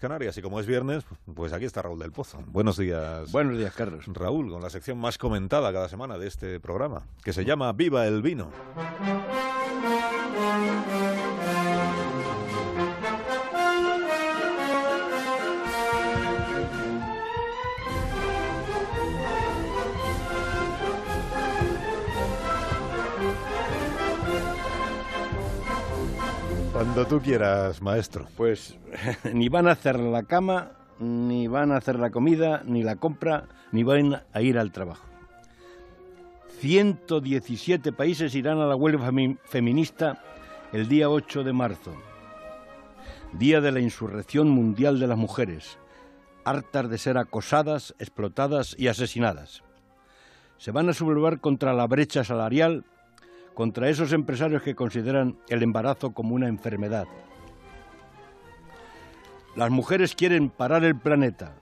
Canarias y como es viernes, pues aquí está Raúl del Pozo. Buenos días. Buenos días, Carlos. Raúl, con la sección más comentada cada semana de este programa, que se llama Viva el vino. Cuando tú quieras, maestro. Pues ni van a hacer la cama, ni van a hacer la comida, ni la compra, ni van a ir al trabajo. 117 países irán a la huelga feminista el día 8 de marzo, día de la insurrección mundial de las mujeres, hartas de ser acosadas, explotadas y asesinadas. Se van a sublevar contra la brecha salarial contra esos empresarios que consideran el embarazo como una enfermedad. Las mujeres quieren parar el planeta,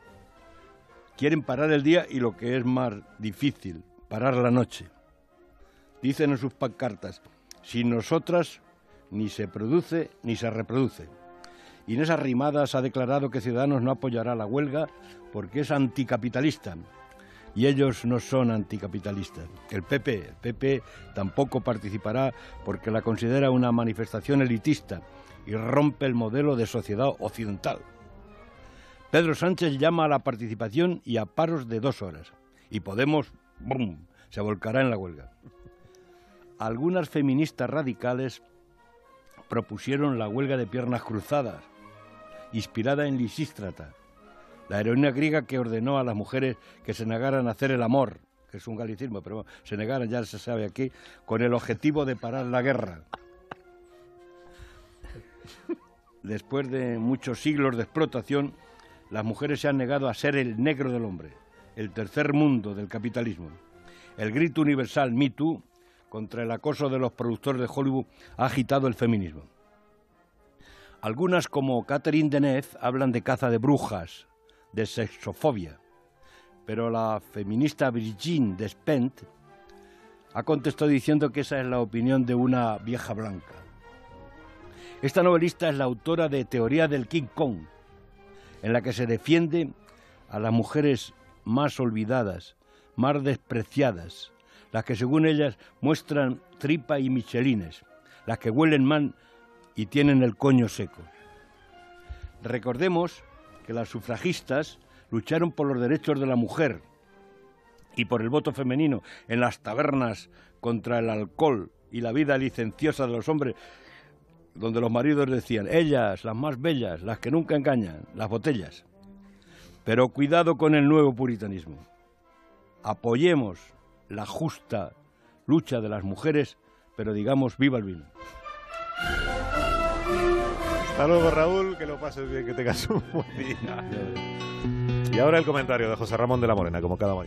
quieren parar el día y lo que es más difícil, parar la noche. Dicen en sus pancartas, sin nosotras ni se produce ni se reproduce. Inés Arrimadas ha declarado que Ciudadanos no apoyará la huelga porque es anticapitalista y ellos no son anticapitalistas. El PP, el PP tampoco participará porque la considera una manifestación elitista y rompe el modelo de sociedad occidental. Pedro Sánchez llama a la participación y a paros de dos horas. Y Podemos, ¡bum!, se volcará en la huelga. Algunas feministas radicales propusieron la huelga de piernas cruzadas, inspirada en Lisístrata, la heroína griega que ordenó a las mujeres que se negaran a hacer el amor, que es un galicismo, pero se negaran, ya se sabe aquí, con el objetivo de parar la guerra. Después de muchos siglos de explotación, las mujeres se han negado a ser el negro del hombre, el tercer mundo del capitalismo. El grito universal Me Too contra el acoso de los productores de Hollywood ha agitado el feminismo. Algunas, como Catherine Deneuve, hablan de caza de brujas, de sexofobia. Pero la feminista Brigitte Despentes ha contestado diciendo que esa es la opinión de una vieja blanca. Esta novelista es la autora de Teoría del King Kong, en la que se defiende a las mujeres más olvidadas, más despreciadas, las que según ellas muestran tripa y michelines, las que huelen mal y tienen el coño seco. Recordemos que las sufragistas lucharon por los derechos de la mujer y por el voto femenino en las tabernas contra el alcohol y la vida licenciosa de los hombres, donde los maridos decían, ellas, las más bellas, las que nunca engañan, las botellas. Pero cuidado con el nuevo puritanismo. Apoyemos la justa lucha de las mujeres, pero digamos, viva el vino. Hasta luego, Raúl, que lo pases bien, que tengas un buen día. Y ahora el comentario de José Ramón de la Morena, como cada mañana.